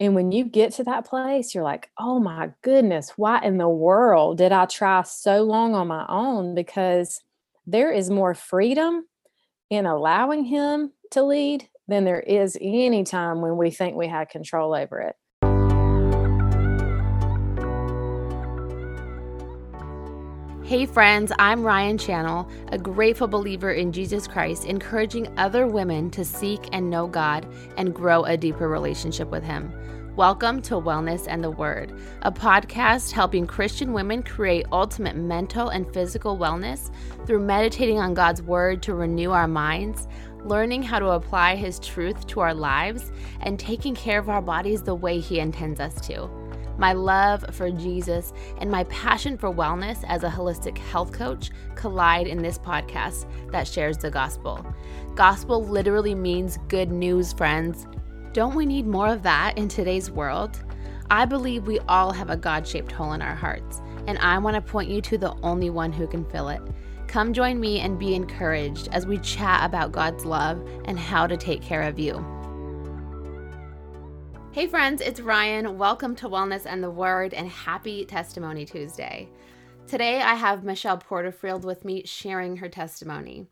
And when you get to that place, you're like, oh my goodness, why in the world did I try so long on my own? Because there is more freedom in allowing Him to lead than there is any time when we think we had control over it. Hey, friends, I'm Ryan Channel, a grateful believer in Jesus Christ, encouraging other women to seek and know God and grow a deeper relationship with Him. Welcome to Wellness and the Word, a podcast helping Christian women create ultimate mental and physical wellness through meditating on God's Word to renew our minds, learning how to apply His truth to our lives, and taking care of our bodies the way He intends us to. My love for Jesus and my passion for wellness as a holistic health coach collide in this podcast that shares the gospel. Gospel literally means good news, friends. Don't we need more of that in today's world? I believe we all have a God shaped hole in our hearts, and I want to point you to the only one who can fill it. Come join me and be encouraged as we chat about God's love and how to take care of you. Hey, friends, it's Ryan. Welcome to Wellness and the Word and happy Testimony Tuesday. Today, I have Michelle Porterfield with me sharing her testimony.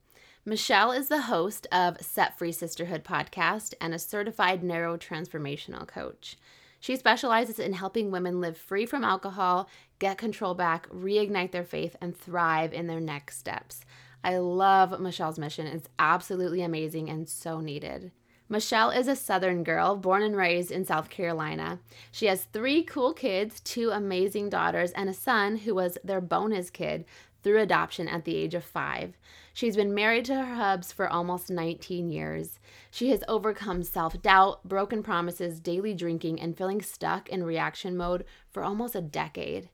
Michelle is the host of Set Free Sisterhood podcast and a certified neurotransformational coach. She specializes in helping women live free from alcohol, get control back, reignite their faith, and thrive in their next steps. I love Michelle's mission. It's absolutely amazing and so needed. Michelle is a Southern girl born and raised in South Carolina. She has three cool kids, two amazing daughters, and a son who was their bonus kid through adoption at the age of five. She's been married to her hubs for almost 19 years. She has overcome self doubt, broken promises, daily drinking, and feeling stuck in reaction mode for almost a decade.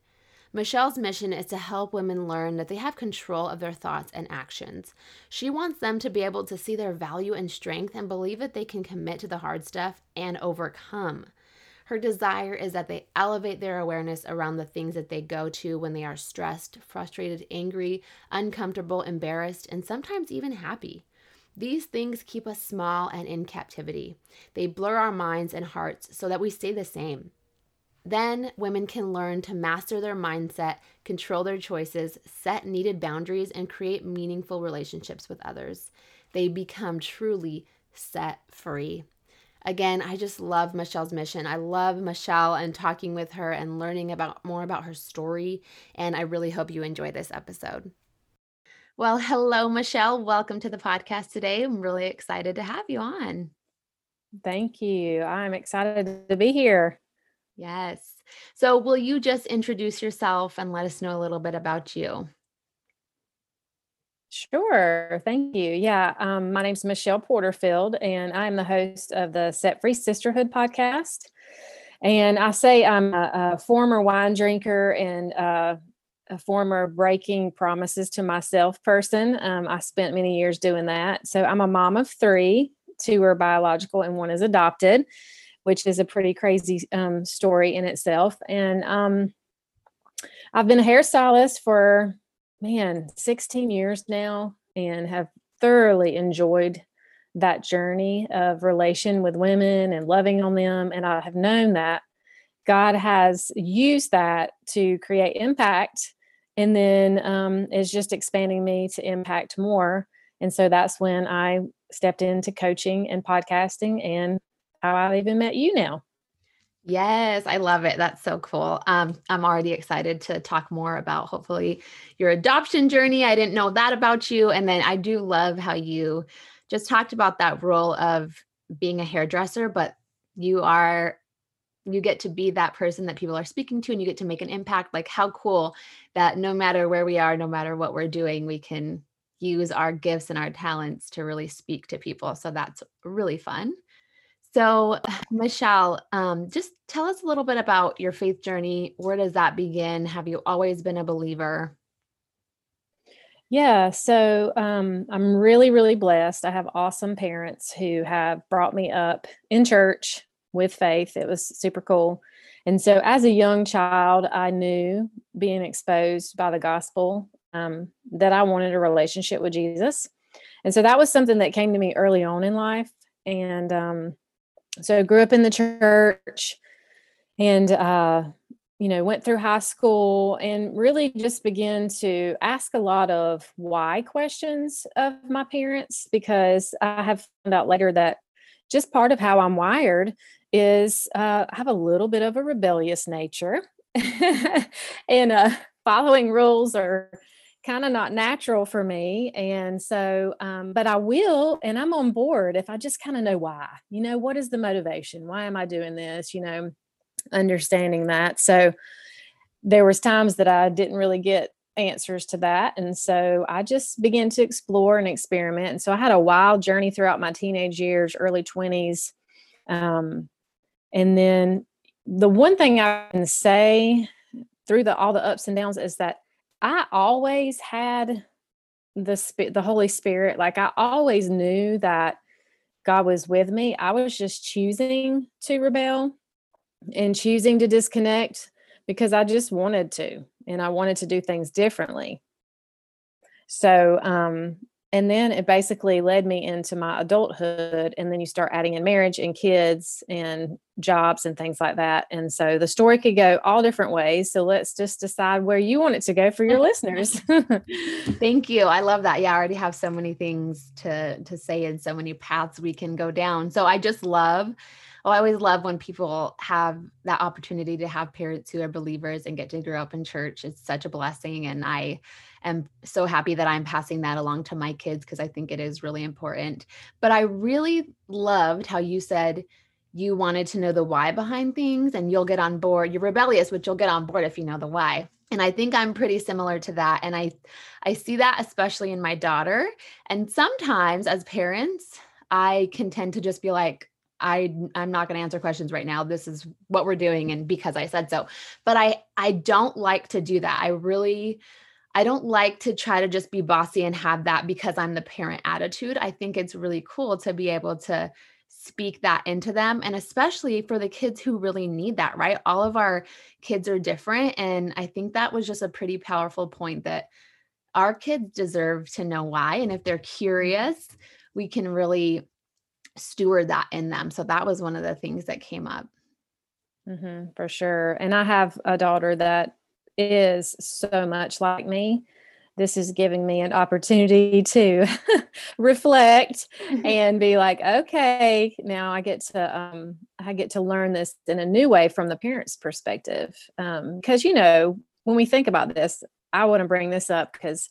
Michelle's mission is to help women learn that they have control of their thoughts and actions. She wants them to be able to see their value and strength and believe that they can commit to the hard stuff and overcome. Her desire is that they elevate their awareness around the things that they go to when they are stressed, frustrated, angry, uncomfortable, embarrassed, and sometimes even happy. These things keep us small and in captivity. They blur our minds and hearts so that we stay the same. Then women can learn to master their mindset, control their choices, set needed boundaries, and create meaningful relationships with others. They become truly set free. Again, I just love Michelle's mission. I love Michelle and talking with her and learning about more about her story. And I really hope you enjoy this episode. Well, hello, Michelle. Welcome to the podcast today. I'm really excited to have you on. Thank you. I'm excited to be here. Yes. So, will you just introduce yourself and let us know a little bit about you? Sure. Thank you. Yeah. Um, my name's Michelle Porterfield, and I'm the host of the Set Free Sisterhood podcast. And I say I'm a, a former wine drinker and uh, a former breaking promises to myself person. Um, I spent many years doing that. So I'm a mom of three, two are biological, and one is adopted which is a pretty crazy um, story in itself. And um, I've been a hairstylist for, man, 16 years now and have thoroughly enjoyed that journey of relation with women and loving on them. And I have known that God has used that to create impact and then um, is just expanding me to impact more. And so that's when I stepped into coaching and podcasting and how I even met you now. Yes, I love it. That's so cool. Um, I'm already excited to talk more about hopefully your adoption journey. I didn't know that about you. And then I do love how you just talked about that role of being a hairdresser, but you are you get to be that person that people are speaking to and you get to make an impact like how cool that no matter where we are no matter what we're doing we can use our gifts and our talents to really speak to people so that's really fun so, Michelle, um, just tell us a little bit about your faith journey. Where does that begin? Have you always been a believer? Yeah, so um, I'm really, really blessed. I have awesome parents who have brought me up in church with faith. It was super cool. And so, as a young child, I knew being exposed by the gospel um, that I wanted a relationship with Jesus. And so, that was something that came to me early on in life. And um, so I grew up in the church and uh, you know went through high school and really just began to ask a lot of why questions of my parents because i have found out later that just part of how i'm wired is uh, i have a little bit of a rebellious nature. And uh, following rules are kind of not natural for me and so um, but i will and i'm on board if i just kind of know why you know what is the motivation why am i doing this you know understanding that. So there was times that I didn't really get answers to that and so I just began to explore and experiment. And so I had a wild journey throughout my teenage years, early 20s. Um, and then the one thing I can say through the all the ups and downs is that I always had the the Holy Spirit. Like I always knew that God was with me. I was just choosing to rebel and choosing to disconnect because I just wanted to and I wanted to do things differently. So, um, and then it basically led me into my adulthood. And then you start adding in marriage and kids and jobs and things like that. And so the story could go all different ways. So let's just decide where you want it to go for your listeners. Thank you. I love that. Yeah, I already have so many things to to say and so many paths we can go down. So I just love oh, I always love when people have that opportunity to have parents who are believers and get to grow up in church. It's such a blessing. And I am so happy that I'm passing that along to my kids because I think it is really important. But I really loved how you said, you wanted to know the why behind things and you'll get on board. You're rebellious, but you'll get on board if you know the why. And I think I'm pretty similar to that. And I I see that especially in my daughter. And sometimes as parents, I can tend to just be like, I I'm not going to answer questions right now. This is what we're doing and because I said so. But I I don't like to do that. I really I don't like to try to just be bossy and have that because I'm the parent attitude. I think it's really cool to be able to speak that into them and especially for the kids who really need that, right? All of our kids are different and I think that was just a pretty powerful point that our kids deserve to know why and if they're curious, we can really steward that in them. So that was one of the things that came up. Mm-hmm, for sure. And I have a daughter that is so much like me. This is giving me an opportunity to reflect and be like, okay, now I get to um, I get to learn this in a new way from the parent's perspective. Because um, you know, when we think about this, I want to bring this up because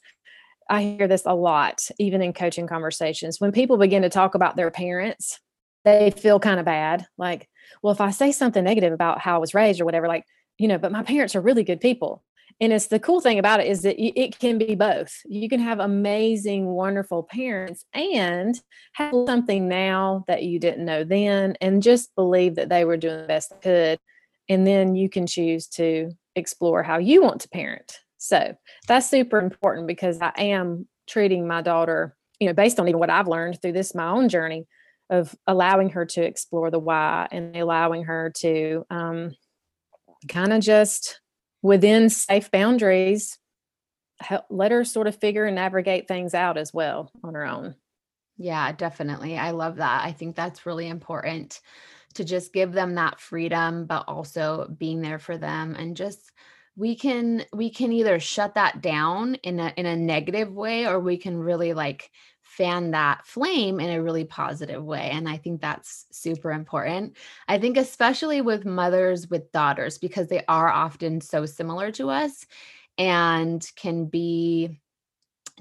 I hear this a lot, even in coaching conversations. When people begin to talk about their parents, they feel kind of bad. Like, well, if I say something negative about how I was raised or whatever, like, you know, but my parents are really good people. And it's the cool thing about it is that it can be both. You can have amazing, wonderful parents and have something now that you didn't know then, and just believe that they were doing the best they could. And then you can choose to explore how you want to parent. So that's super important because I am treating my daughter, you know, based on even what I've learned through this my own journey of allowing her to explore the why and allowing her to um, kind of just within safe boundaries help, let her sort of figure and navigate things out as well on her own. Yeah, definitely. I love that. I think that's really important to just give them that freedom, but also being there for them and just we can we can either shut that down in a in a negative way or we can really like fan that flame in a really positive way and i think that's super important i think especially with mothers with daughters because they are often so similar to us and can be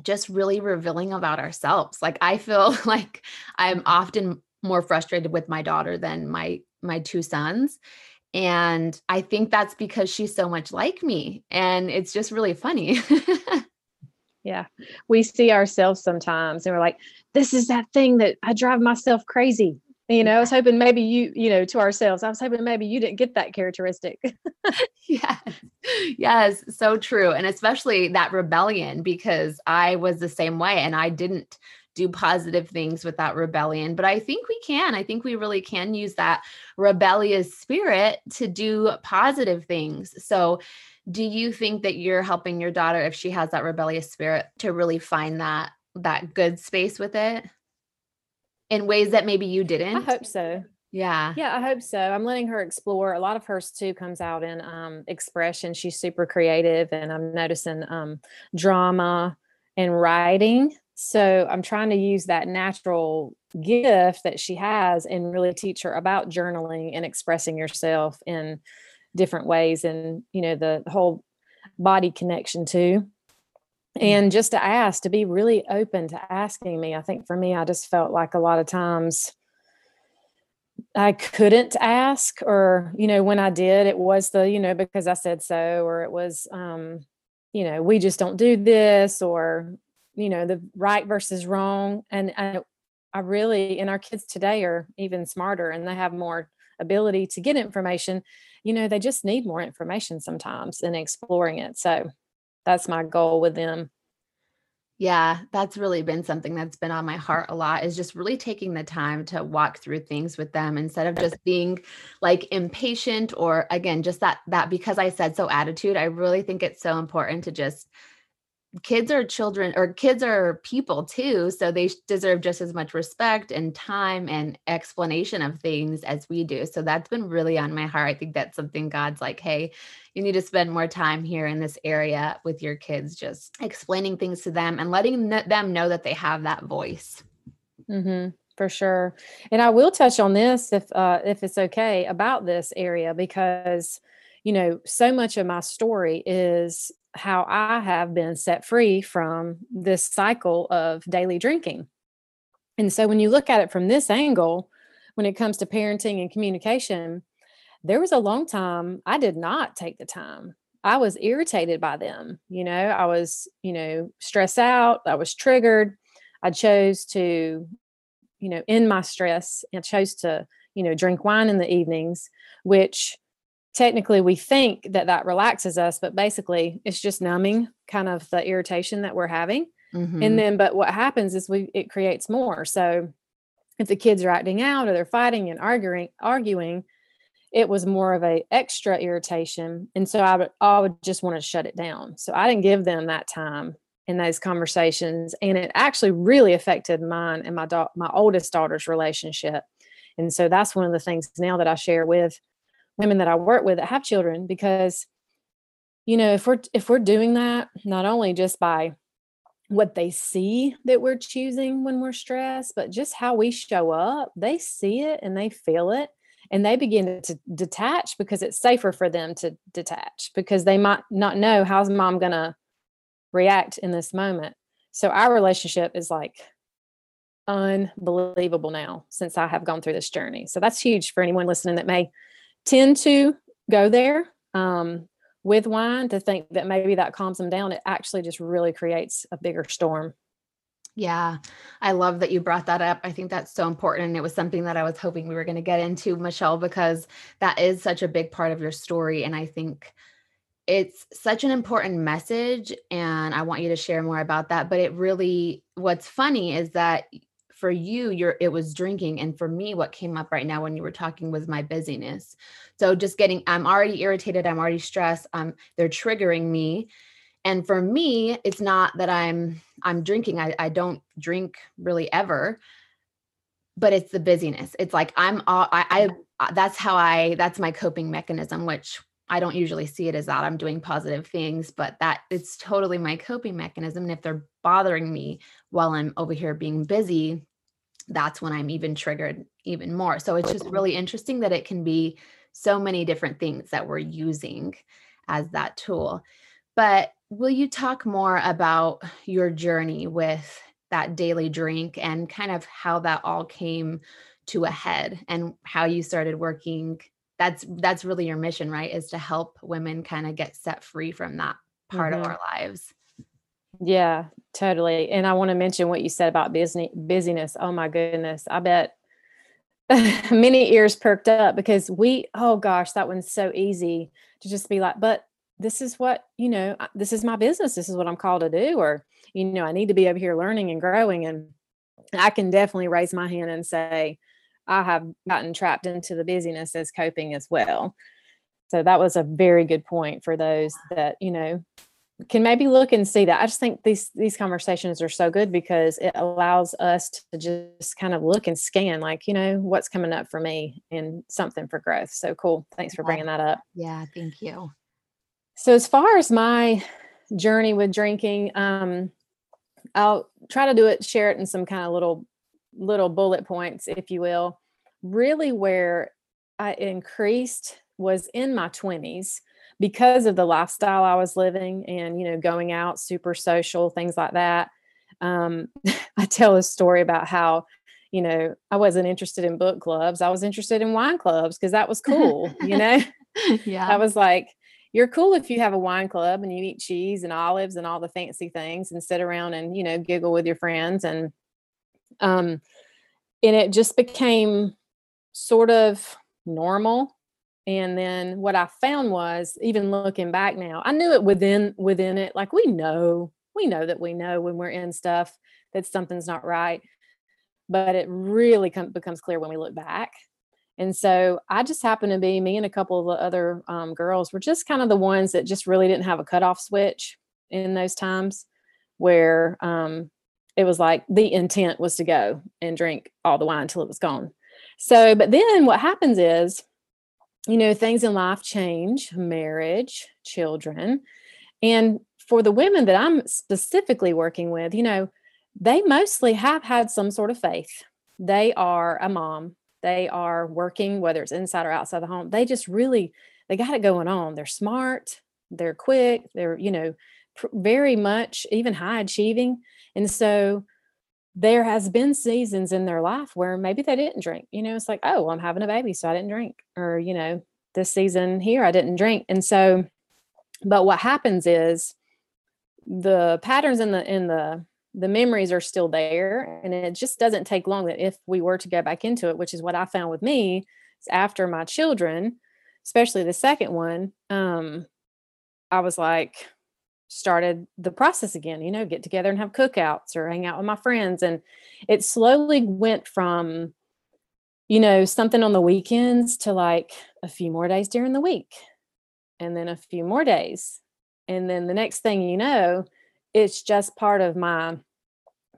just really revealing about ourselves like i feel like i'm often more frustrated with my daughter than my my two sons and I think that's because she's so much like me. And it's just really funny. yeah. We see ourselves sometimes and we're like, this is that thing that I drive myself crazy. You know, I was hoping maybe you, you know, to ourselves, I was hoping maybe you didn't get that characteristic. yes. Yes. So true. And especially that rebellion, because I was the same way and I didn't do positive things with that rebellion. But I think we can. I think we really can use that rebellious spirit to do positive things. So, do you think that you're helping your daughter if she has that rebellious spirit to really find that that good space with it in ways that maybe you didn't? I hope so. Yeah. Yeah, I hope so. I'm letting her explore. A lot of hers too comes out in um, expression. She's super creative, and I'm noticing um, drama and writing. So I'm trying to use that natural gift that she has and really teach her about journaling and expressing yourself in different ways and, you know, the whole body connection too. Mm. And just to ask, to be really open to asking me. I think for me, I just felt like a lot of times I couldn't ask, or, you know, when I did, it was the, you know, because I said so, or it was, um, you know, we just don't do this, or, you know, the right versus wrong. And I, I really, and our kids today are even smarter and they have more ability to get information. You know, they just need more information sometimes and exploring it. So that's my goal with them. Yeah, that's really been something that's been on my heart a lot is just really taking the time to walk through things with them instead of just being like impatient or again just that that because I said so attitude. I really think it's so important to just kids are children or kids are people too so they deserve just as much respect and time and explanation of things as we do so that's been really on my heart i think that's something god's like hey you need to spend more time here in this area with your kids just explaining things to them and letting them know that they have that voice. Mm-hmm, for sure and i will touch on this if uh, if it's okay about this area because you know so much of my story is how I have been set free from this cycle of daily drinking. And so when you look at it from this angle, when it comes to parenting and communication, there was a long time I did not take the time. I was irritated by them. You know, I was, you know, stressed out. I was triggered. I chose to, you know, end my stress and chose to, you know, drink wine in the evenings, which technically we think that that relaxes us but basically it's just numbing kind of the irritation that we're having. Mm-hmm. and then but what happens is we it creates more. So if the kids are acting out or they're fighting and arguing arguing it was more of a extra irritation. And so i would i would just want to shut it down. So i didn't give them that time in those conversations and it actually really affected mine and my da- my oldest daughter's relationship. And so that's one of the things now that i share with women that I work with that have children because you know if we're if we're doing that not only just by what they see that we're choosing when we're stressed but just how we show up they see it and they feel it and they begin to detach because it's safer for them to detach because they might not know how's mom going to react in this moment so our relationship is like unbelievable now since I have gone through this journey. So that's huge for anyone listening that may tend to go there um, with wine to think that maybe that calms them down. It actually just really creates a bigger storm. Yeah, I love that you brought that up. I think that's so important. And it was something that I was hoping we were going to get into, Michelle, because that is such a big part of your story. And I think it's such an important message. And I want you to share more about that. But it really, what's funny is that for you you're it was drinking and for me what came up right now when you were talking was my busyness. So just getting i'm already irritated i'm already stressed um they're triggering me. And for me it's not that i'm i'm drinking i, I don't drink really ever but it's the busyness. It's like i'm all I, I that's how i that's my coping mechanism which I don't usually see it as that. I'm doing positive things, but that it's totally my coping mechanism. And if they're bothering me while I'm over here being busy, that's when I'm even triggered even more. So it's just really interesting that it can be so many different things that we're using as that tool. But will you talk more about your journey with that daily drink and kind of how that all came to a head and how you started working that's that's really your mission right is to help women kind of get set free from that part mm-hmm. of our lives yeah, totally. And I want to mention what you said about busy, busyness. Oh my goodness. I bet many ears perked up because we, oh gosh, that one's so easy to just be like, but this is what, you know, this is my business. This is what I'm called to do. Or, you know, I need to be over here learning and growing. And I can definitely raise my hand and say, I have gotten trapped into the busyness as coping as well. So that was a very good point for those that, you know, can maybe look and see that. I just think these these conversations are so good because it allows us to just kind of look and scan, like you know what's coming up for me and something for growth. So cool. Thanks for bringing that up. Yeah, thank you. So as far as my journey with drinking, um, I'll try to do it, share it in some kind of little little bullet points, if you will. Really, where I increased was in my twenties because of the lifestyle I was living and, you know, going out, super social, things like that. Um, I tell a story about how, you know, I wasn't interested in book clubs. I was interested in wine clubs because that was cool, you know? yeah. I was like, you're cool if you have a wine club and you eat cheese and olives and all the fancy things and sit around and, you know, giggle with your friends. And, um, and it just became sort of normal and then what i found was even looking back now i knew it within within it like we know we know that we know when we're in stuff that something's not right but it really com- becomes clear when we look back. And so i just happened to be me and a couple of the other um, girls were just kind of the ones that just really didn't have a cutoff switch in those times where um, it was like the intent was to go and drink all the wine until it was gone. So but then what happens is you know, things in life change, marriage, children. And for the women that I'm specifically working with, you know, they mostly have had some sort of faith. They are a mom. They are working, whether it's inside or outside the home. They just really, they got it going on. They're smart, they're quick, they're, you know, pr- very much even high achieving. And so there has been seasons in their life where maybe they didn't drink. You know, it's like, oh, well, I'm having a baby, so I didn't drink. Or, you know, this season here I didn't drink. And so, but what happens is the patterns in the in the the memories are still there and it just doesn't take long that if we were to go back into it which is what i found with me after my children especially the second one um i was like started the process again, you know, get together and have cookouts or hang out with my friends. And it slowly went from, you know, something on the weekends to like a few more days during the week and then a few more days. And then the next thing you know, it's just part of my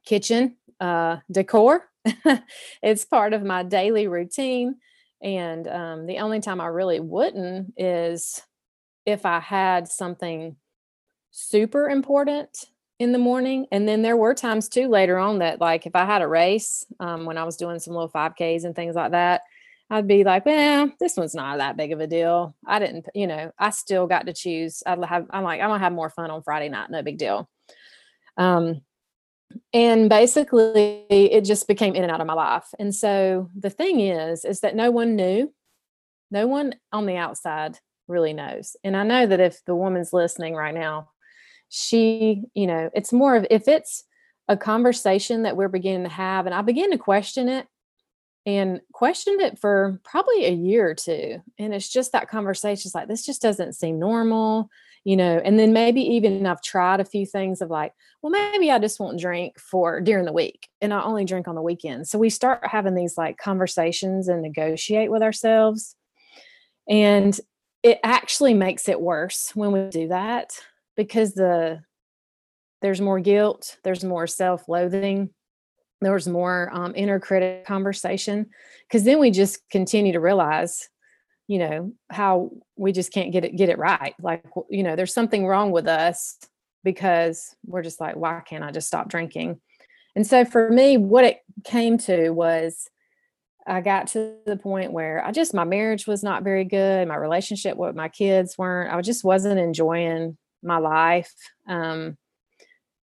kitchen uh, decor. it's part of my daily routine. And um, the only time I really wouldn't is if I had something super important in the morning. And then there were times too later on that, like, if I had a race um, when I was doing some little 5Ks and things like that, I'd be like, well, this one's not that big of a deal. I didn't, you know, I still got to choose. I'd have, I'm like, I'm gonna have more fun on Friday night, no big deal. Um, and basically it just became in and out of my life. And so the thing is, is that no one knew, no one on the outside really knows. And I know that if the woman's listening right now, she, you know, it's more of if it's a conversation that we're beginning to have, and I begin to question it and questioned it for probably a year or two. And it's just that conversation. It's like, this just doesn't seem normal, you know. And then maybe even I've tried a few things of like, well, maybe I just won't drink for during the week and I only drink on the weekends. So we start having these like conversations and negotiate with ourselves. And it actually makes it worse when we do that because the there's more guilt, there's more self-loathing, there's more um, inner critic conversation because then we just continue to realize you know how we just can't get it get it right like you know there's something wrong with us because we're just like why can't i just stop drinking? And so for me what it came to was i got to the point where i just my marriage was not very good my relationship with my kids weren't i just wasn't enjoying my life. Um,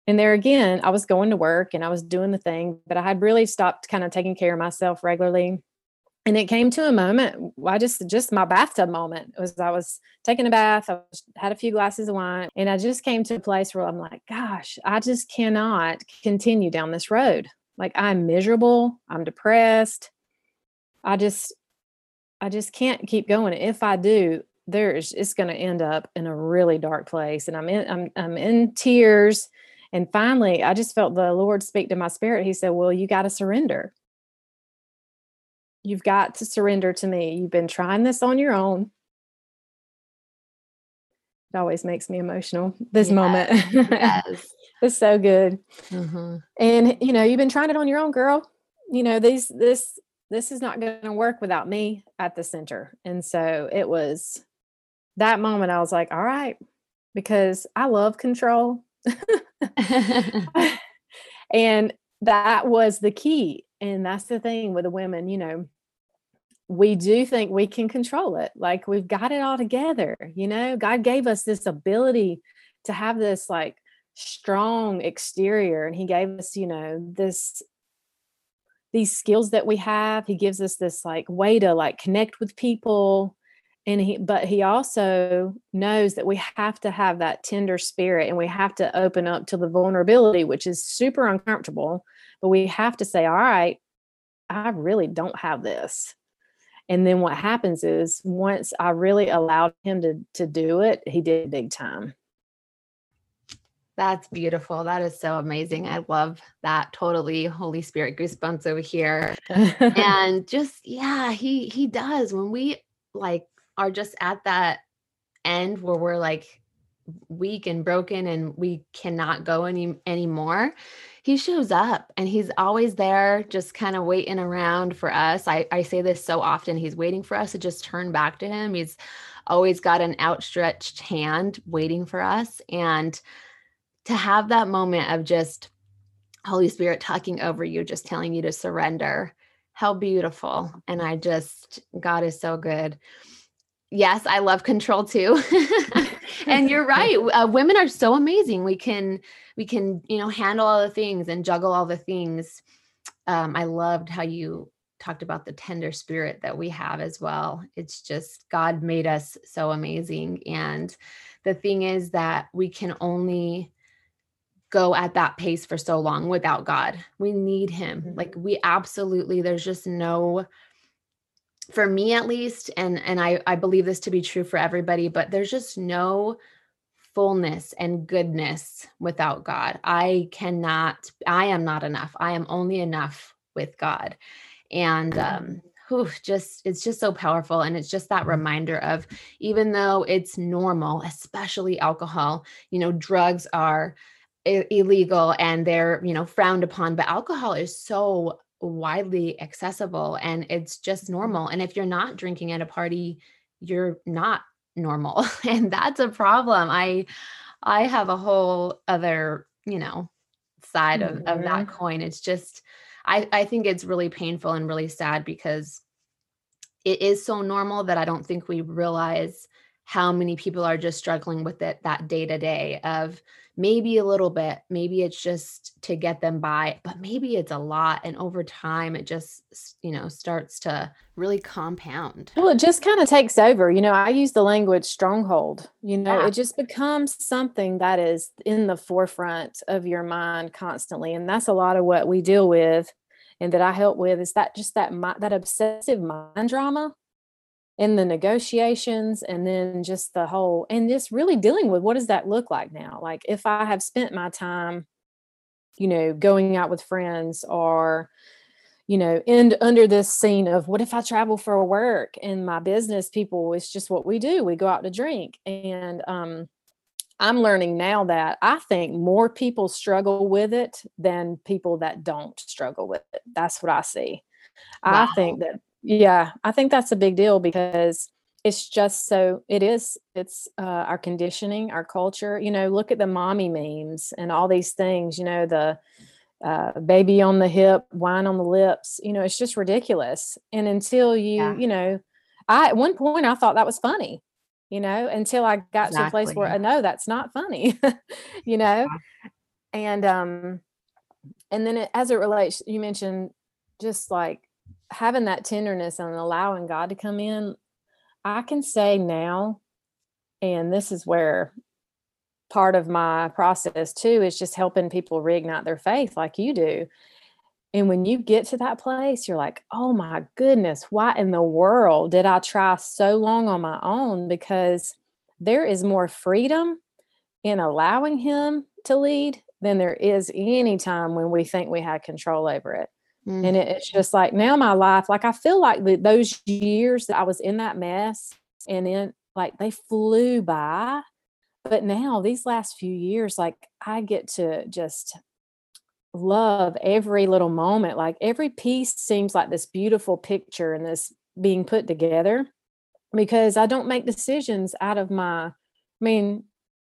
and there again, I was going to work and I was doing the thing, but I had really stopped kind of taking care of myself regularly. And it came to a moment, I just, just my bathtub moment was I was taking a bath, I was, had a few glasses of wine, and I just came to a place where I'm like, gosh, I just cannot continue down this road. Like I'm miserable, I'm depressed. I just, I just can't keep going. If I do, there's it's going to end up in a really dark place and i'm in I'm, I'm in tears and finally i just felt the lord speak to my spirit. He said well you got to surrender. You've got to surrender to me. You've been trying this on your own. It always makes me emotional this Yes, moment. Yes. it's so good. Mhm. and you know you've been trying it on your own girl. You know these this this is not going to work without me at the center and so it was that moment i was like all right because i love control. And that was the key and that's the thing with the women you know we do think we can control it like we've got it all together you know? God gave us this ability to have this like strong exterior and he gave us you know this these skills that we have. He gives us this like way to like connect with people and he but he also knows that we have to have that tender spirit and we have to open up to the vulnerability which is super uncomfortable but we have to say all right i really don't have this and then what happens is once i really allowed him to to do it he did big time That's beautiful. That is so amazing. I love that. Totally Holy Spirit goosebumps over here. and just yeah he he does when we like are just at that end where we're like weak and broken and we cannot go any anymore he shows up and he's always there just kind of waiting around for us I, I say this so often he's waiting for us to just turn back to him he's always got an outstretched hand waiting for us and to have that moment of just holy spirit talking over you just telling you to surrender how beautiful. And I just, God is so good. Yes, I love control too. and you're right. Uh, women are so amazing. We can, we can, you know, handle all the things and juggle all the things. Um, I loved how you talked about the tender spirit that we have as well. It's just God made us so amazing. And the thing is that we can only go at that pace for so long without God. We need him. Like we absolutely there's just no for me at least and and I I believe this to be true for everybody, but there's just no fullness and goodness without God. I cannot I am not enough. I am only enough with God. And um whew, just it's just so powerful and it's just that reminder of even though it's normal, especially alcohol, you know, drugs are illegal and they're you know frowned upon but alcohol is so widely accessible and it's just mm-hmm. normal and if you're not drinking at a party you're not normal and that's a problem. I i have a whole other you know side of, of that mm-hmm. coin. It's just i i think it's really painful and really sad because it is so normal that i don't think we realize how many people are just struggling with it that day to day of maybe a little bit maybe it's just to get them by but maybe it's a lot and over time it just you know starts to really compound Well, it just kind of takes over. You know, I use the language stronghold. You know, Yeah. it just becomes something that is in the forefront of your mind constantly. And that's a lot of what we deal with and that I help with is that just that that obsessive mind drama in the negotiations and then just the whole and just really dealing with what does that look like now? Like if I have spent my time you know, going out with friends or you know, and under this scene of what if I travel for work and my business people, it's just what we do. We go out to drink. And um, I'm learning now that I think more people struggle with it than people that don't struggle with it. That's what I see. I think that, yeah, I think that's a big deal because it's just so, it is, it's uh, our conditioning, our culture. You know, look at the mommy memes and all these things, you know, the, uh, baby on the hip, wine on the lips. You know, it's just ridiculous. And until you, Yeah. you know, I at one point I thought that was funny, you know, until I got to a place where I know that's not funny, you know. And um, and then it, as it relates, you mentioned just like having that tenderness and allowing God to come in. I can say now, and this is where part of my process too is just helping people reignite their faith like you do. And when you get to that place, you're like, oh my goodness, why in the world did I try so long on my own? Because there is more freedom in allowing him to lead than there is any time when we think we had control over it. Mm. And it, it's just like now my life, like I feel like the, those years that I was in that mess and then like they flew by but now these last few years like i get to just love every little moment like every piece seems like this beautiful picture and this being put together because i don't make decisions out of my i mean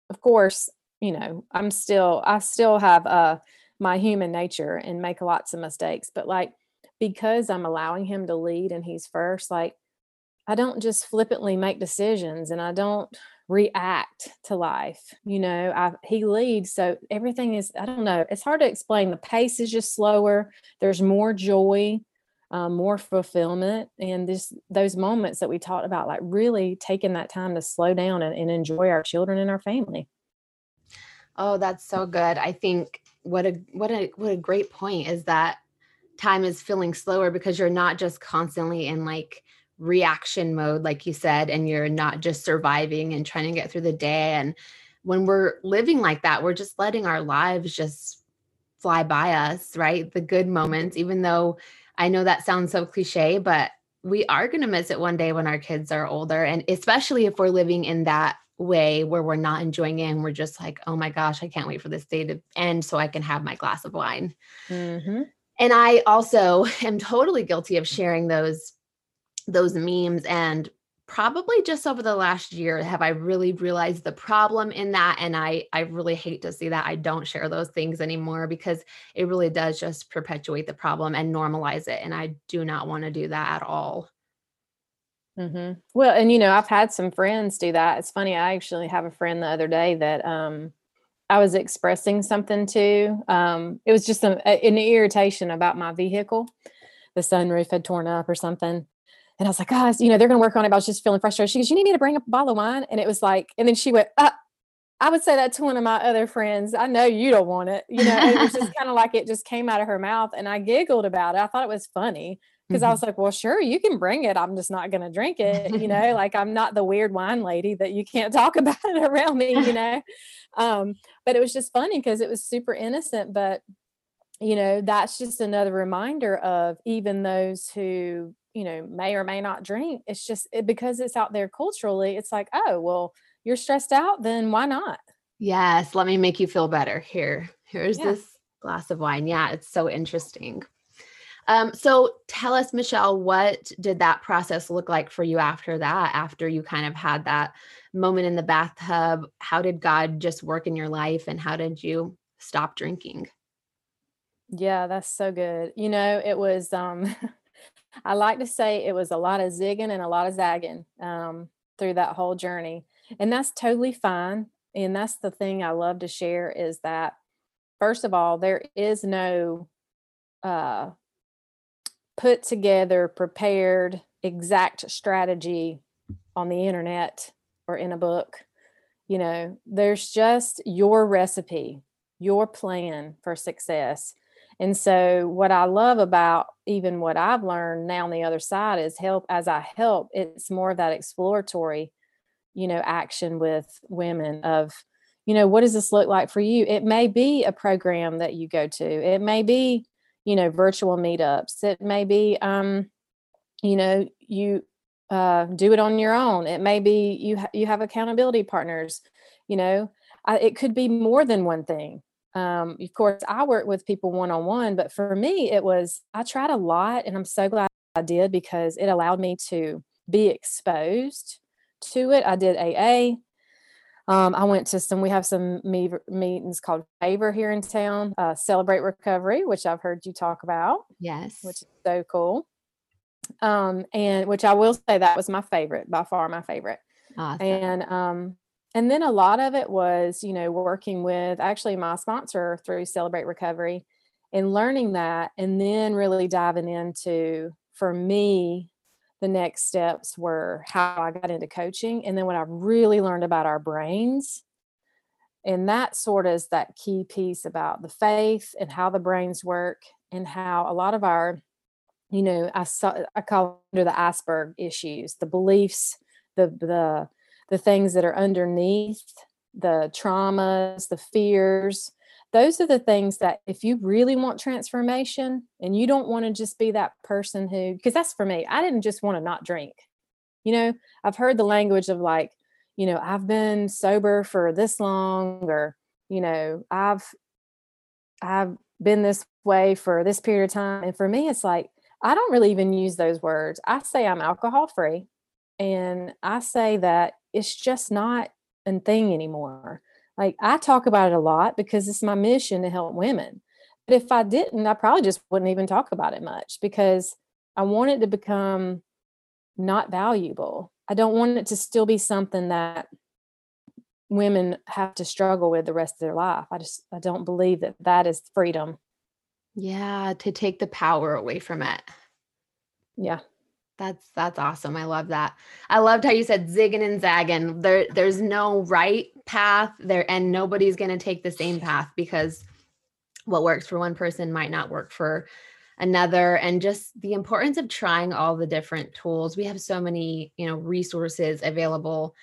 of course you know i'm still i still have uh my human nature and make lots of mistakes but like because i'm allowing him to lead and he's first like i don't just flippantly make decisions and i don't react to life you know I, he leads so everything is i don't know it's hard to explain. The pace is just slower there's more joy um, more fulfillment and this those moments that we talked about like really taking that time to slow down and, and enjoy our children and our family. Oh that's so good. I think what a what a what a great point is that time is feeling slower because you're not just constantly in like reaction mode, like you said, and you're not just surviving and trying to get through the day. And when we're living like that, we're just letting our lives just fly by us, right? The good moments, even though I know that sounds so cliche, but we are going to miss it one day when our kids are older. And especially if we're living in that way where we're not enjoying it and we're just like, oh my gosh, I can't wait for this day to end so I can have my glass of wine. Mm-hmm. And I also am totally guilty of sharing those those memes and probably just over the last year have I really realized the problem in that and I I really hate to see that I don't share those things anymore because it really does just perpetuate the problem and normalize it and I do not want to do that at all. Mm-hmm. Well, and you know, I've had some friends do that. It's funny. I actually have a friend the other day that um, I was expressing something to. Um, it was just some, an irritation about my vehicle. The sunroof had torn up or something. And I was like, guys, you know, they're going to work on it. But I was just feeling frustrated. She goes, you need me to bring up a bottle of wine? And it was like, and then she went, uh, I would say that to one of my other friends. I know you don't want it. You know, it was just kind of like it just came out of her mouth. And I giggled about it. I thought it was funny because mm-hmm. I was like, well, sure, you can bring it. I'm just not going to drink it. You know, like I'm not the weird wine lady that you can't talk about it around me, you know. um, but it was just funny because it was super innocent. But, you know, that's just another reminder of even those who you know may or may not drink it's just it, because it's out there culturally it's like oh well you're stressed out then why not yes let me make you feel better here here's yeah. this glass of wine yeah it's so interesting um, so tell us michelle what did that process look like for you after that after you kind of had that moment in the bathtub how did god just work in your life and how did you stop drinking yeah that's so good you know it was um I like to say it was a lot of zigging and a lot of zagging um, through that whole journey. And that's totally fine. And that's the thing I love to share is that, first of all, there is no uh, put together, prepared, exact strategy on the internet or in a book. You know, there's just your recipe, your plan for success. And so, what I love about even what I've learned now on the other side is help as I help, it's more of that exploratory, you know, action with women of, you know, what does this look like for you? It may be a program that you go to, it may be, you know, virtual meetups, it may be, um, you know, you uh, do it on your own. It may be you ha- you have accountability partners, you know, I, it could be more than one thing um, of course, I work with people one on one, but for me, it was, I tried a lot and I'm so glad I did because it allowed me to be exposed to it. I did AA. Um, I went to some, we have some meetings called Favor here in town, uh, Celebrate Recovery, which I've heard you talk about. Yes. Which is so cool. Um, and which I will say that was my favorite, by far my favorite. Awesome. And um, and then a lot of it was you know working with actually my sponsor through celebrate recovery and learning that and then really diving into for me the next steps were how i got into coaching and then what i really learned about our brains and that sort of is that key piece about the faith and how the brains work and how a lot of our you know i saw i call under the iceberg issues the beliefs the the the things that are underneath the traumas, the fears. Those are the things that if you really want transformation and you don't want to just be that person who, because that's for me, I didn't just want to not drink. You know, I've heard the language of like, you know, I've been sober for this long, or, you know, I've, I've been this way for this period of time. And for me, it's like, I don't really even use those words. I say I'm alcohol free. And I say that it's just not a thing anymore. Like I talk about it a lot because it's my mission to help women. But if I didn't, I probably just wouldn't even talk about it much because I want it to become not valuable. I don't want it to still be something that women have to struggle with the rest of their life. I just I don't believe that that is freedom. Yeah, to take the power away from it. Yeah. That's that's awesome. I love that. I loved how you said zigging and zagging. There there's no right path there and nobody's going to take the same path because what works for one person might not work for another and just the importance of trying all the different tools. We have so many, you know, resources available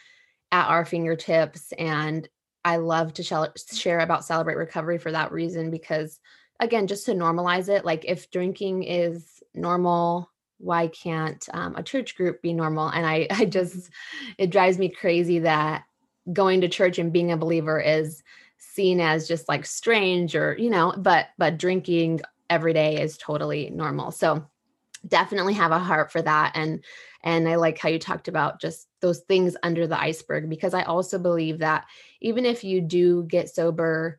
at our fingertips and I love to share about celebrate recovery for that reason because again just to normalize it like if drinking is normal why can't um, a church group be normal? And i i just it drives me crazy that going to church and being a believer is seen as just like strange or you know but but drinking every day is totally normal. So definitely have a heart for that. And and i like how you talked about just those things under the iceberg because i also believe that even if you do get sober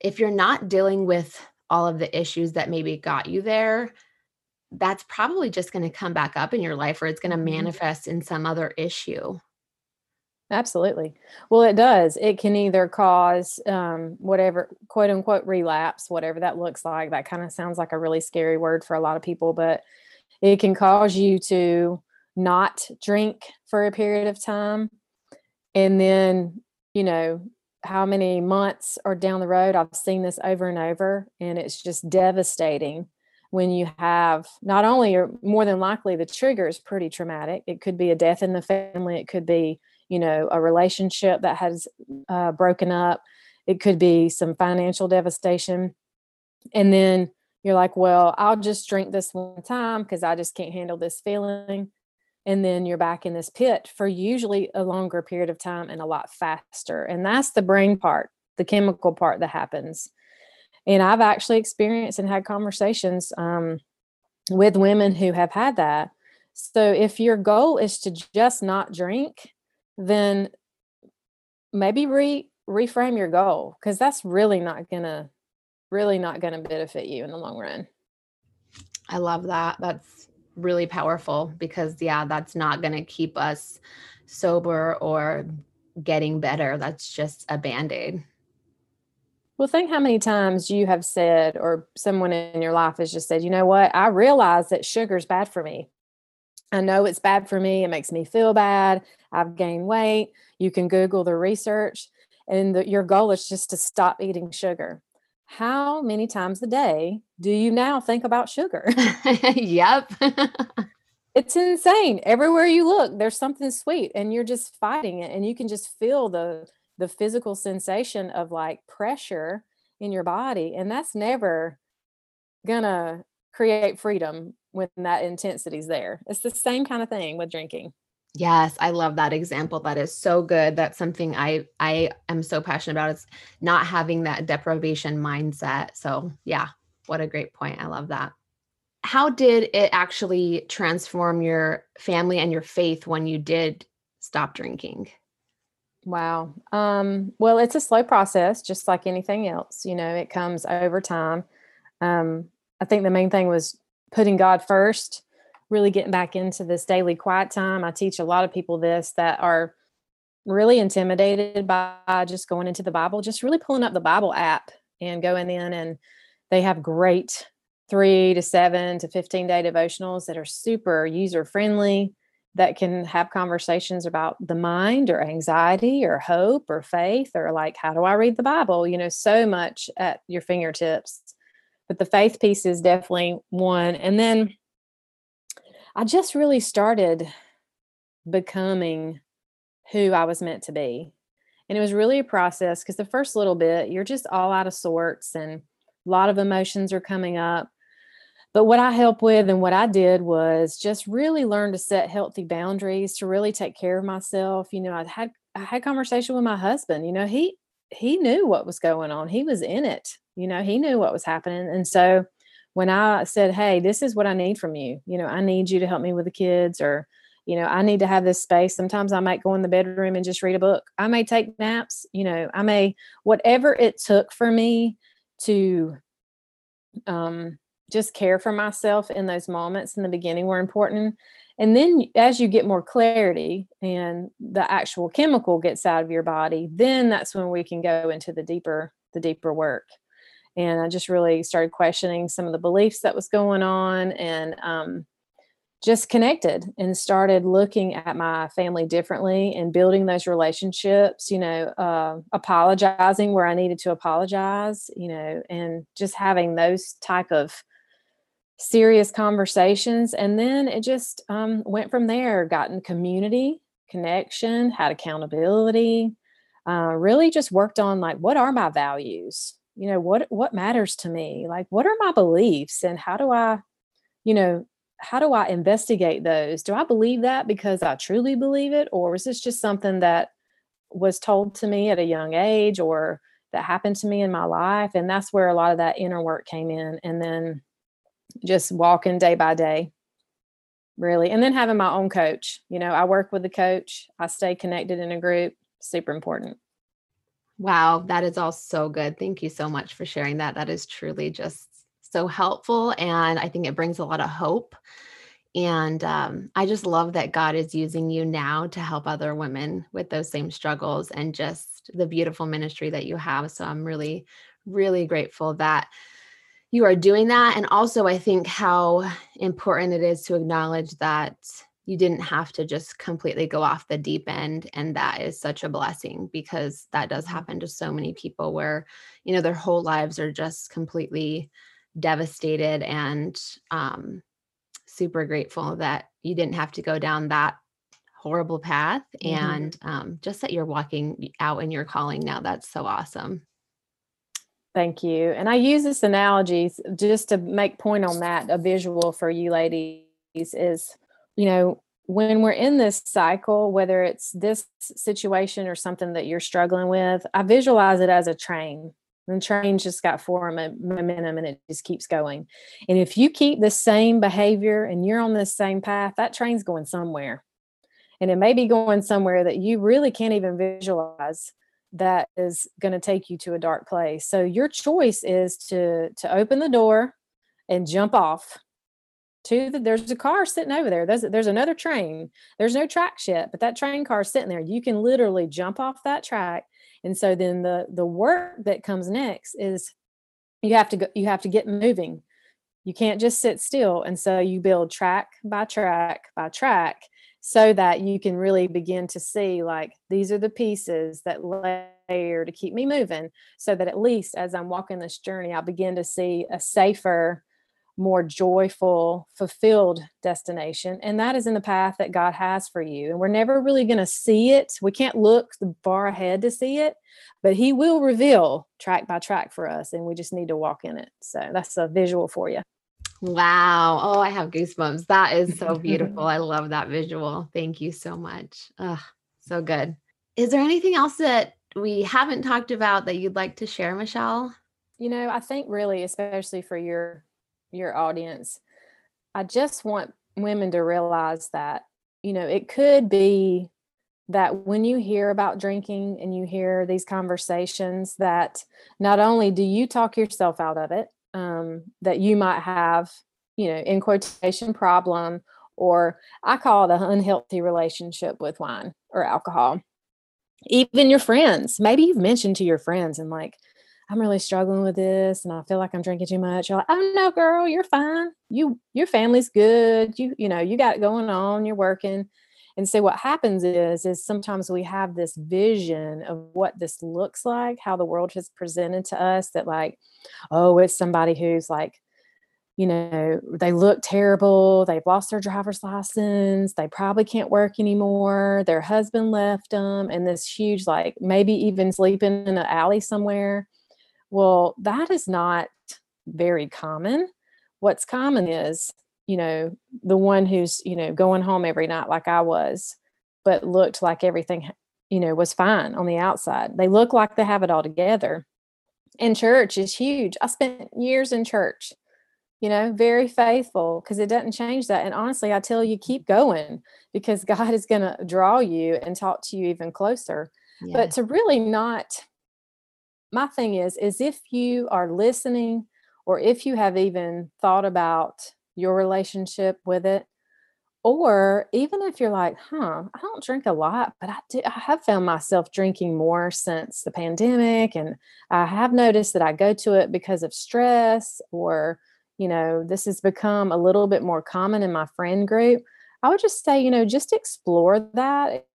if you're not dealing with all of the issues that maybe got you there that's probably just going to come back up in your life or it's going to mm-hmm. manifest in some other issue. Absolutely. Well, it does. It can either cause um, whatever quote unquote relapse, whatever that looks like. That kind of sounds like a really scary word for a lot of people, but it can cause you to not drink for a period of time. And then, you know, how many months or down the road, I've seen this over and over, and it's just devastating when you have not only or more than likely the trigger is pretty traumatic. It could be a death in the family. It could be you know a relationship that has uh, broken up. It could be some financial devastation. And then you're like well i'll just drink this one time because i just can't handle this feeling. And then you're back in this pit for usually a longer period of time and a lot faster. And that's the brain part the chemical part that happens and I've actually experienced and had conversations um, with women who have had that. So if your goal is to just not drink, then maybe re reframe your goal because that's really not gonna really not gonna benefit you in the long run. I love that. That's really powerful because yeah, that's not gonna keep us sober or getting better. That's just a band-aid. Well, think how many times you have said, or someone in your life has just said, you know what, I realize that sugar is bad for me. I know it's bad for me. It makes me feel bad. I've gained weight. You can Google the research, and the, your goal is just to stop eating sugar. How many times a day do you now think about sugar? yep. it's insane. Everywhere you look, there's something sweet, and you're just fighting it, and you can just feel the the physical sensation of like pressure in your body and that's never gonna create freedom when that intensity is there. It's the same kind of thing with drinking. Yes i love that example that is so good that's something i i am so passionate about it's not having that deprivation mindset so yeah what a great point i love that. How did it actually transform your family and your faith when you did stop drinking Wow. Um, well, it's a slow process, just like anything else. You know, it comes over time. Um, I think the main thing was putting God first, really getting back into this daily quiet time. I teach a lot of people this that are really intimidated by just going into the Bible, just really pulling up the Bible app and going in, and they have great three to seven to 15 day devotionals that are super user friendly that can have conversations about the mind or anxiety or hope or faith or like how do i read the bible you know so much at your fingertips. But the faith piece is definitely one. And then i just really started becoming who i was meant to be. And it was really a process because the first little bit you're just all out of sorts and a lot of emotions are coming up but what I help with and what I did was just really learn to set healthy boundaries to really take care of myself. You know, I had I had conversation with my husband. You know, he he knew what was going on. He was in it. You know, he knew what was happening. And so when I said, "Hey, this is what I need from you. You know, I need you to help me with the kids or you know, I need to have this space. Sometimes I might go in the bedroom and just read a book. I may take naps, you know, I may whatever it took for me to um just care for myself in those moments in the beginning were important. And then as you get more clarity and the actual chemical gets out of your body, then that's when we can go into the deeper the deeper work. And I just really started questioning some of the beliefs that was going on and um, just connected and started looking at my family differently and building those relationships you know uh, apologizing where i needed to apologize you know and just having those type of serious conversations and then it just um, went from there gotten community connection had accountability uh, really just worked on like what are my values? You know what what matters to me? Like what are my beliefs? And how do i you know how do i investigate those? Do i believe that because i truly believe it or is this just something that was told to me at a young age or that happened to me in my life? And that's where a lot of that inner work came in and then just walking day by day really and then having my own coach you know i work with the coach i stay connected in a group super important. Wow that is all so good. Thank you so much for sharing that. That is truly just so helpful and i think it brings a lot of hope and um, i just love that god is using you now to help other women with those same struggles and just the beautiful ministry that you have so i'm really really grateful that you are doing that. And also, I think how important it is to acknowledge that you didn't have to just completely go off the deep end. And that is such a blessing because that does mm-hmm. happen to so many people where, you know, their whole lives are just completely devastated and um, super grateful that you didn't have to go down that horrible path mm-hmm. and um, just that you're walking out in your calling now. That's so awesome. Thank you. And I use this analogy just to make point on that. A visual for you ladies is, you know, when we're in this cycle, whether it's this situation or something that you're struggling with, I visualize it as a train. And the train just got form momentum and it just keeps going. And if you keep the same behavior and you're on this same path, that train's going somewhere. And it may be going somewhere that you really can't even visualize that is going to take you to a dark place. So your choice is to to open the door and jump off to the there's a car sitting over there. There's there's another train. There's no tracks yet, but that train car is sitting there. You can literally jump off that track. And so then the the work that comes next is you have to go you have to get moving. You can't just sit still. And so you build track by track by track so that you can really begin to see like these are the pieces that layer to keep me moving so that at least as i'm walking this journey i begin to see a safer more joyful fulfilled destination and that is in the path that god has for you and we're never really going to see it. We can't look far ahead to see it but he will reveal track by track for us and we just need to walk in it so that's a visual for you Wow. Oh, I have goosebumps. That is so beautiful. I love that visual. Thank you so much. Ugh, so good. Is there anything else that we haven't talked about that you'd like to share, Michelle? You know, I think really, especially for your your audience, I just want women to realize that, you know, it could be that when you hear about drinking and you hear these conversations that not only do you talk yourself out of it um, that you might have, you know, in quotation problem, or I call it an unhealthy relationship with wine or alcohol. Even your friends, maybe you've mentioned to your friends and like, I'm really struggling with this and I feel like I'm drinking too much. You're like, oh no, girl, you're fine. You your family's good. You, you know, you got it going on, you're working. And so what happens is is sometimes we have this vision of what this looks like, how the world has presented to us that like, oh, it's somebody who's like, you know, they look terrible, they've lost their driver's license, they probably can't work anymore, their husband left them, and this huge, like maybe even sleeping in an alley somewhere. Well, that is not very common what's common is, you know, the one who's, you know, going home every night like I was, but looked like everything, you know, was fine on the outside. They look like they have it all together. And church is huge. I spent years in church, you know, very faithful because it doesn't change that. And honestly, I tell you, keep going because God is going to draw you and talk to you even closer. Yeah. But to really not, my thing is, is if you are listening or if you have even thought about your relationship with it, or even if you're like, huh, I don't drink a lot, but I do I have found myself drinking more since the pandemic. And I have noticed that I go to it because of stress, or, you know, this has become a little bit more common in my friend group. I would just say, you know, just explore that,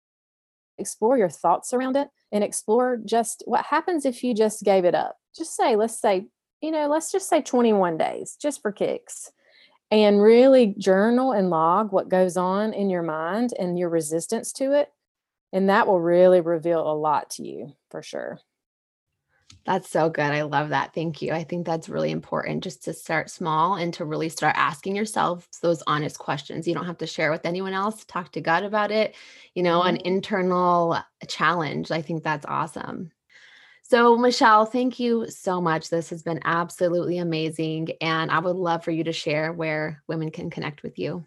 explore your thoughts around it, and explore just what happens if you just gave it up. Just say, let's say, you know, let's just say 21 days, just for kicks and really journal and log what goes on in your mind and your resistance to it. And that will really reveal a lot to you for sure. That's so good. I love that. Thank you. I think that's really important just to start small and to really start asking yourself those honest questions. You don't have to share with anyone else, talk to God about it, you know, mm-hmm. an internal challenge. I think that's awesome. So, Michelle, thank you so much. This has been absolutely amazing. And I would love for you to share where women can connect with you.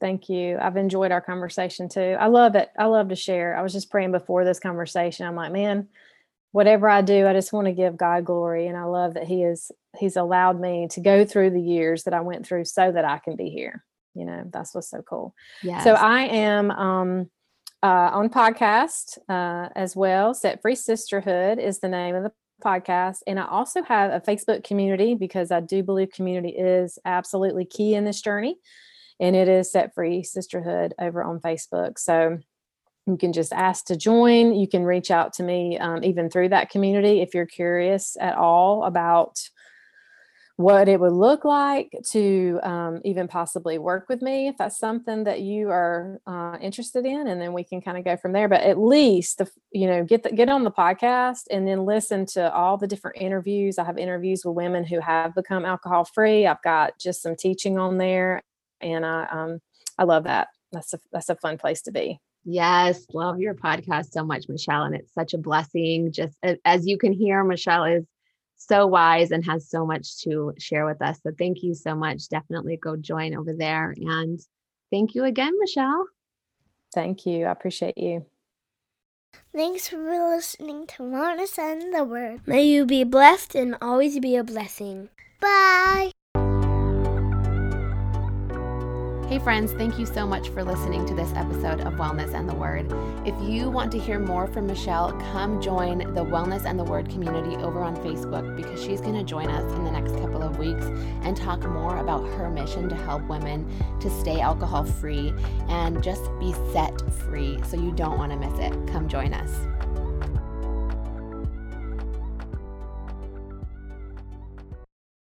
Thank you. I've enjoyed our conversation too. I love it. I love to share. I was just praying before this conversation. I'm like, man, whatever I do, I just want to give God glory. And I love that He is He's allowed me to go through the years that I went through so that I can be here. You know, that's what's so cool. Yeah. So I am um uh, on podcast uh, as well. Set Free Sisterhood is the name of the podcast. And I also have a Facebook community because I do believe community is absolutely key in this journey. And it is Set Free Sisterhood over on Facebook. So you can just ask to join. You can reach out to me um, even through that community if you're curious at all about what it would look like to um, even possibly work with me if that's something that you are uh, interested in and then we can kind of go from there but at least the, you know get the, get on the podcast and then listen to all the different interviews i have interviews with women who have become alcohol free i've got just some teaching on there and i um i love that that's a that's a fun place to be Yes, love your podcast so much, Michelle. And it's such a blessing. Just as you can hear, Michelle is so wise and has so much to share with us. So thank you so much. Definitely go join over there. And thank you again, Michelle. Thank you. I appreciate you. Thanks for listening to Wellness and the Word. May you be blessed and always be a blessing. Bye. Hey, friends, thank you so much for listening to this episode of Wellness and the Word. If you want to hear more from Michelle, come join the Wellness and the Word community over on Facebook because she's going to join us in the next couple of weeks and talk more about her mission to help women to stay alcohol free and just be set free. So you don't want to miss it. Come join us.